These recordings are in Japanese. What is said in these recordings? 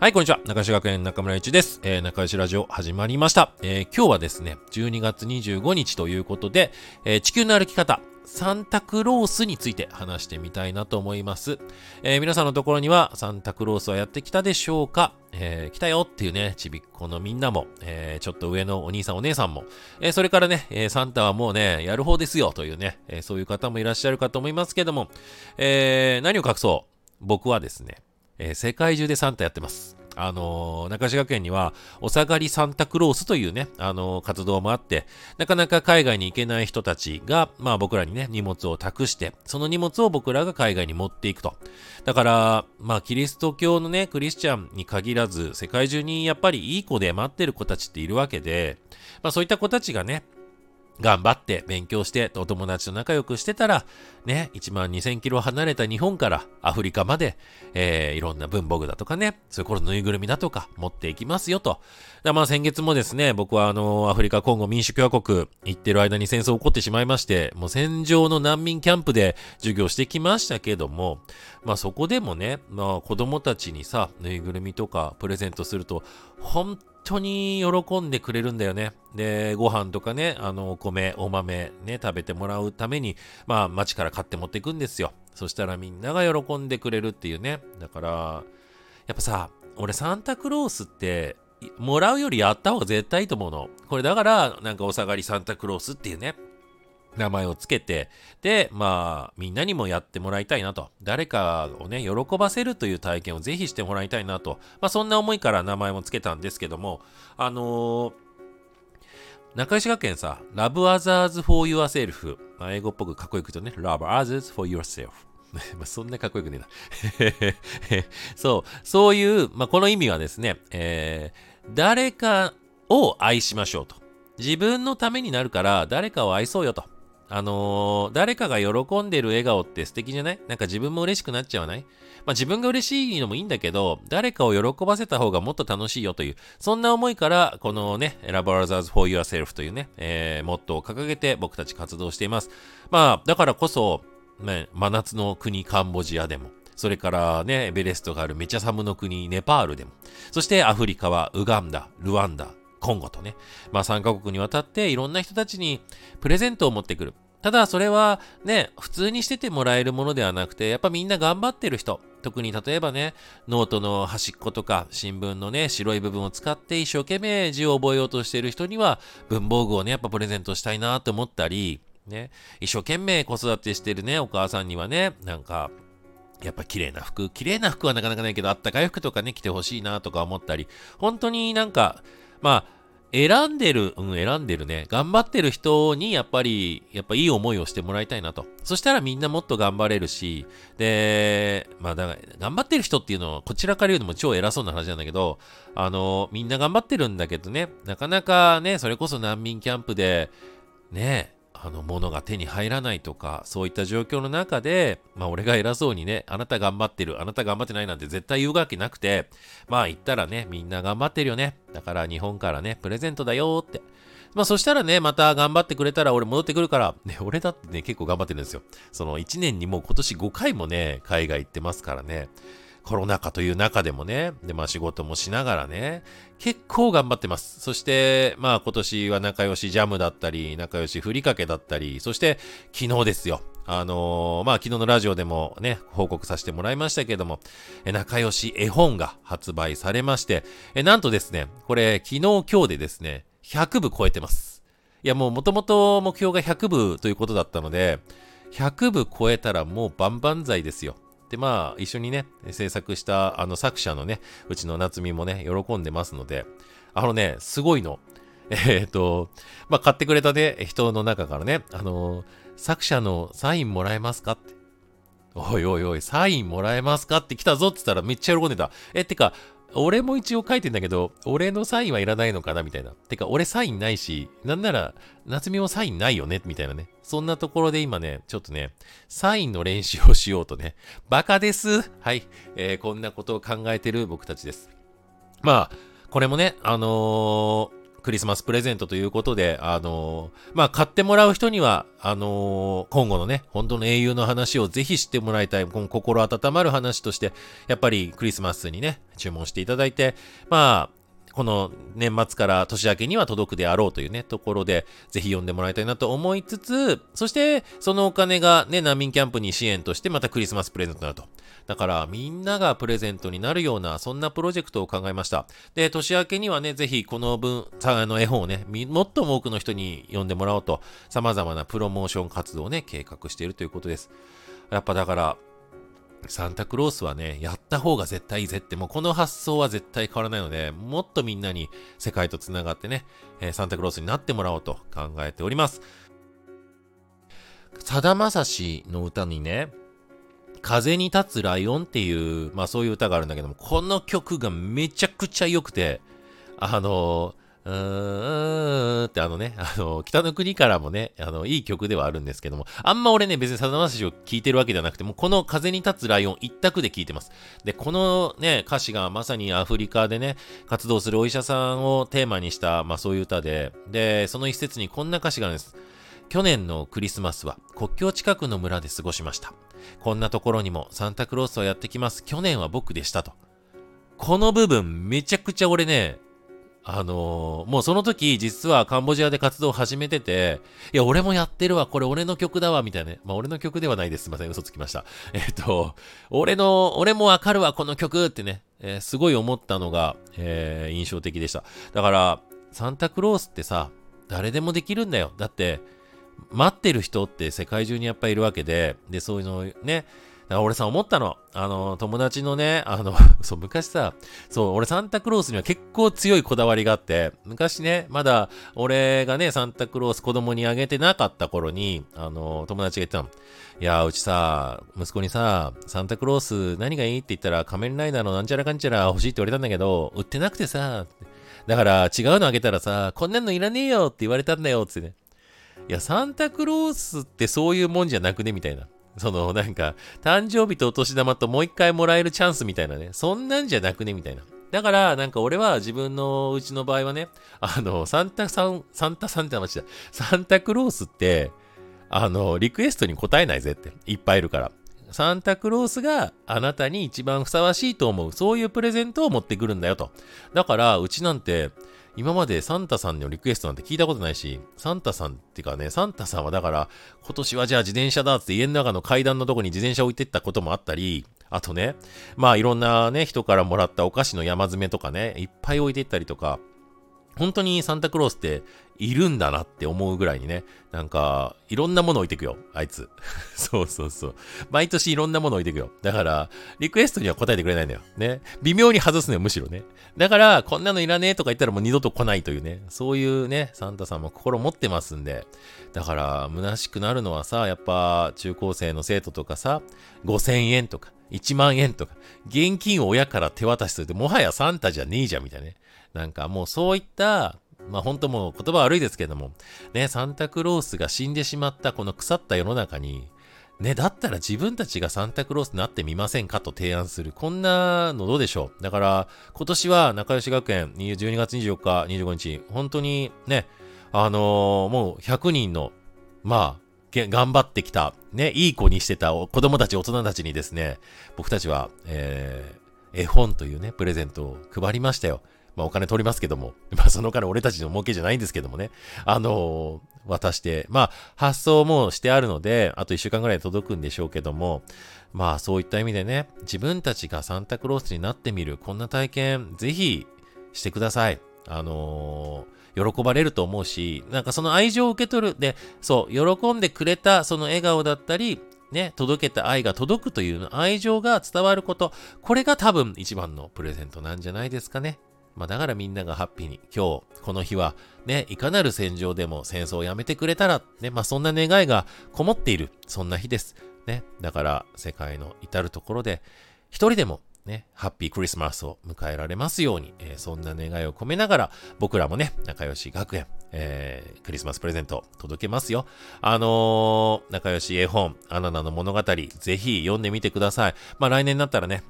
はい、こんにちは。中吉学園中村一です。えー、中吉ラジオ始まりました。えー、今日はですね、12月25日ということで、えー、地球の歩き方、サンタクロースについて話してみたいなと思います。えー、皆さんのところにはサンタクロースはやってきたでしょうか？えー、来たよっていうね、ちびっこのみんなも、えー、ちょっと上のお兄さんお姉さんも、えー、それからね、え、サンタはもうね、やる方ですよというね、え、そういう方もいらっしゃるかと思いますけども、え、何を隠そう？僕はですね、えー、世界中でサンタやってます。あの、中志学園には、お下がりサンタクロースというね、あの、活動もあって、なかなか海外に行けない人たちが、まあ僕らにね、荷物を託して、その荷物を僕らが海外に持っていくと。だから、まあキリスト教のね、クリスチャンに限らず、世界中にやっぱりいい子で待ってる子たちっているわけで、まあそういった子たちがね、頑張って勉強してお友達と仲良くしてたら、ね、1万2000キロ離れた日本からアフリカまで、えー、いろんな文房具だとかね、それこそぬいぐるみだとか持っていきますよと。まあ先月もですね、僕はあの、アフリカ、コンゴ民主共和国行ってる間に戦争起こってしまいまして、もう戦場の難民キャンプで授業してきましたけども、まあそこでもね、まあ子供たちにさ、ぬいぐるみとかプレゼントすると、本当に喜んでくれるんだよね。で、ご飯とかね、あの、お米、お豆ね、食べてもらうために、まあ、町から買って持っていくんですよ。そしたらみんなが喜んでくれるっていうね。だから、やっぱさ、俺サンタクロースって、もらうよりやった方が絶対いいと思うの。これだから、なんかお下がりサンタクロースっていうね、名前をつけて、で、まあ、みんなにもやってもらいたいなと。誰かをね、喜ばせるという体験をぜひしてもらいたいなと。まあ、そんな思いから名前もつけたんですけども、あのー、中石学園さ、Love Others for Yourself。まあ、英語っぽくかっこよく言うとね、Love Others for Yourself。まあそんなかっこよくねえな そう、そういう、まあ、この意味はですね、えー、誰かを愛しましょうと。自分のためになるから誰かを愛そうよと。あのー、誰かが喜んでる笑顔って素敵じゃない？なんか自分も嬉しくなっちゃわない？まあ自分が嬉しいのもいいんだけど、誰かを喜ばせた方がもっと楽しいよという、そんな思いから、このね、Love Others for Yourself というね、えー、モットーを掲げて僕たち活動しています。まあ、だからこそ、ね、真夏の国カンボジアでも、それからね、エベレストがあるメチャサムの国ネパールでも、そしてアフリカはウガンダ、ルワンダ、今後とね、まあ3カ国にわたっていろんな人たちにプレゼントを持ってくる。ただそれはね、普通にしててもらえるものではなくて、やっぱみんな頑張ってる人。特に例えばね、ノートの端っことか新聞のね、白い部分を使って一生懸命字を覚えようとしている人には文房具をね、やっぱプレゼントしたいなと思ったり、ね、一生懸命子育てしてるね、お母さんにはね、なんか、やっぱ綺麗な服、綺麗な服はなかなかないけど、あったかい服とかね、着てほしいなとか思ったり、本当になんか、まあ、選んでる、うん、選んでるね。頑張ってる人に、やっぱり、やっぱいい思いをしてもらいたいなと。そしたらみんなもっと頑張れるし、で、まあ、だから、頑張ってる人っていうのは、こちらから言うのも超偉そうな話なんだけど、あの、みんな頑張ってるんだけどね、なかなかね、それこそ難民キャンプで、ね、あの、物が手に入らないとか、そういった状況の中で、まあ、俺が偉そうにね、あなた頑張ってる、あなた頑張ってないなんて絶対言うわけなくて、まあ、言ったらね、みんな頑張ってるよね。だから日本からね、プレゼントだよって。まあ、そしたらね、また頑張ってくれたら俺戻ってくるから、ね、俺だってね、結構頑張ってるんですよ。その1年にもう今年5回もね、海外行ってますからね。コロナ禍という中でもね、で、まあ仕事もしながらね、結構頑張ってます。そして、まあ今年は仲良しジャムだったり、仲良しふりかけだったり、そして昨日ですよ。あのー、まあ昨日のラジオでもね、報告させてもらいましたけども、え仲良し絵本が発売されまして、えなんとですね、これ昨日今日でですね、100部超えてます。いやもう元々目標が100部ということだったので、100部超えたらもう万々歳ですよ。で、まあ、一緒にね、制作したあの作者のね、うちの夏美もね、喜んでますので、あのね、すごいの。えっ、と、まあ、買ってくれたね、人の中からね、あの作者のサインもらえますかって。おいおいおい、サインもらえますかって来たぞって言ったらめっちゃ喜んでた。え、ってか、俺も一応書いてんだけど、俺のサインはいらないのかなみたいな。てか、俺サインないし、なんなら、夏美もサインないよねみたいなね。そんなところで今ね、ちょっとね、サインの練習をしようとね。バカですはい。えー、こんなことを考えてる僕たちです。まあ、これもね、あのークリスマスプレゼントということで、あのー、まあ、買ってもらう人には、あのー、今後のね、本当の英雄の話をぜひ知ってもらいたい、この心温まる話として、やっぱりクリスマスにね、注文していただいて、まあ、この年末から年明けには届くであろうというね、ところで、ぜひ読んでもらいたいなと思いつつ、そして、そのお金がね、難民キャンプに支援としてまたクリスマスプレゼントになると。だから、みんながプレゼントになるような、そんなプロジェクトを考えました。で、年明けにはね、ぜひこの分、あの絵本をね、もっとも多くの人に読んでもらおうと、様々なプロモーション活動をね、計画しているということです。やっぱだから、サンタクロースはね、やった方が絶対いいぜって、もうこの発想は絶対変わらないので、もっとみんなに世界と繋がってね、えー、サンタクロースになってもらおうと考えております。さだまさしの歌にね、風に立つライオンっていう、まあそういう歌があるんだけども、この曲がめちゃくちゃ良くて、あのうーんってあのね、あの、北の国からもね、あの、いい曲ではあるんですけども、あんま俺ね、別にさだまさしを聴いてるわけではなくて、もうこの風に立つライオン一択で聴いてます。で、このね、歌詞がまさにアフリカでね、活動するお医者さんをテーマにした、まあそういう歌で、で、その一節にこんな歌詞があるんです。去年のクリスマスは国境近くの村で過ごしました。こんなところにもサンタクロースはやってきます。去年は僕でしたと。この部分めちゃくちゃ俺ね、あのー、もうその時、実はカンボジアで活動を始めてて、いや、俺もやってるわ、これ俺の曲だわ、みたいなね。まあ、俺の曲ではないです。すいません、嘘つきました。えっと、俺の、俺もわかるわ、この曲ってね、えー、すごい思ったのが、えー、印象的でした。だから、サンタクロースってさ、誰でもできるんだよ。だって、待ってる人って世界中にやっぱいるわけで、で、そういうのね、から俺さ、思ったの。あの、友達のね、あの、そう、昔さ、そう、俺サンタクロースには結構強いこだわりがあって、昔ね、まだ俺がね、サンタクロース子供にあげてなかった頃に、あの、友達が言ってたの。いや、うちさ、息子にさ、サンタクロース何がいいって言ったら仮面ライダーのなんちゃらかんちゃら欲しいって言われたんだけど、売ってなくてさ、だから違うのあげたらさ、こんなのいらねえよって言われたんだよってね。いや、サンタクロースってそういうもんじゃなくね？みたいな。その、なんか、誕生日とお年玉ともう一回もらえるチャンスみたいなね。そんなんじゃなくね？みたいな。だから、なんか俺は自分のうちの場合はね、あの、サンタさん、サンタさんって話だ。サンタクロースって、あの、リクエストに答えないぜって。いっぱいいるから。サンタクロースがあなたに一番ふさわしいと思う、そういうプレゼントを持ってくるんだよと。だから、うちなんて、今までサンタさんのリクエストなんて聞いたことないし、サンタさんっていうかね、サンタさんはだから、今年はじゃあ自転車だって家の中の階段のとこに自転車置いてったこともあったり、あとね、まあいろんなね、人からもらったお菓子の山詰めとかね、いっぱい置いてったりとか、本当にサンタクロースっているんだなって思うぐらいにね、なんか、いろんなもの置いてくよ、あいつ。そうそうそう。毎年いろんなもの置いてくよ。だから、リクエストには答えてくれないんだよ。ね。微妙に外すのよ、むしろね。だから、こんなのいらねえとか言ったらもう二度と来ないというね、そういうね、サンタさんも心持ってますんで。だから、虚しくなるのはさ、やっぱ、中高生の生徒とかさ、5000円とか、1万円とか、現金を親から手渡しすると、もはやサンタじゃねえじゃん、みたいなね。なんかもうそういった、まあ本当もう言葉悪いですけども、ね、サンタクロースが死んでしまったこの腐った世の中に、ね、だったら自分たちがサンタクロースになってみませんかと提案する。こんなのどうでしょうだから、今年は仲良し学園12月24日、25日、本当にね、あのー、もう100人の、まあ、頑張ってきた、ね、いい子にしてた子供たち、大人たちにですね、僕たちは、えー、絵本というね、プレゼントを配りましたよ。まあお金取りますけども、まあその金俺たちの儲けじゃないんですけどもね、あのー、渡して、まあ発送もしてあるので、あと1週間ぐらいで届くんでしょうけども、まあそういった意味でね、自分たちがサンタクロースになってみる、こんな体験、ぜひしてください。あのー、喜ばれると思うし、なんかその愛情を受け取る。で、そう、喜んでくれたその笑顔だったり、ね、届けた愛が届くという愛情が伝わること、これが多分一番のプレゼントなんじゃないですかね。まあ、だからみんながハッピーに、今日、この日は、ね、いかなる戦場でも戦争をやめてくれたら、ね、まあ、そんな願いがこもっている、そんな日です。ね、だから、世界の至るところで、一人でも、ね、ハッピークリスマスを迎えられますように、えー、そんな願いを込めながら、僕らもね、仲良し学園、えー、クリスマスプレゼント届けますよ。あのー、仲良し絵本、アナナの物語、ぜひ読んでみてください。まあ来年になったらね、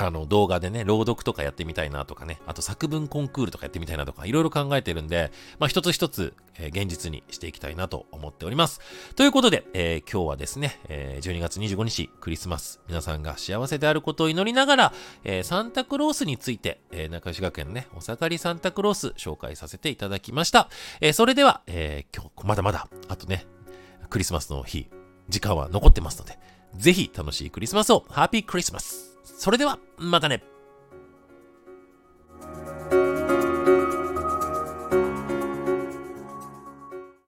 あの動画でね、朗読とかやってみたいなとかね、あと作文コンクールとかやってみたいなとか、いろいろ考えてるんで、まあ一つ一つ、えー、現実にしていきたいなと思っております。ということで、えー、今日はですね、えー、12月25日クリスマス、皆さんが幸せであることを祈りながら、えー、サンタクロースについて、えー、中吉学園ね、お盛りサンタクロース紹介させていただきました。えー、それでは、えー、今日、まだまだ、あとね、クリスマスの日、時間は残ってますので、ぜひ楽しいクリスマスをハッピークリスマスそれでは、またね。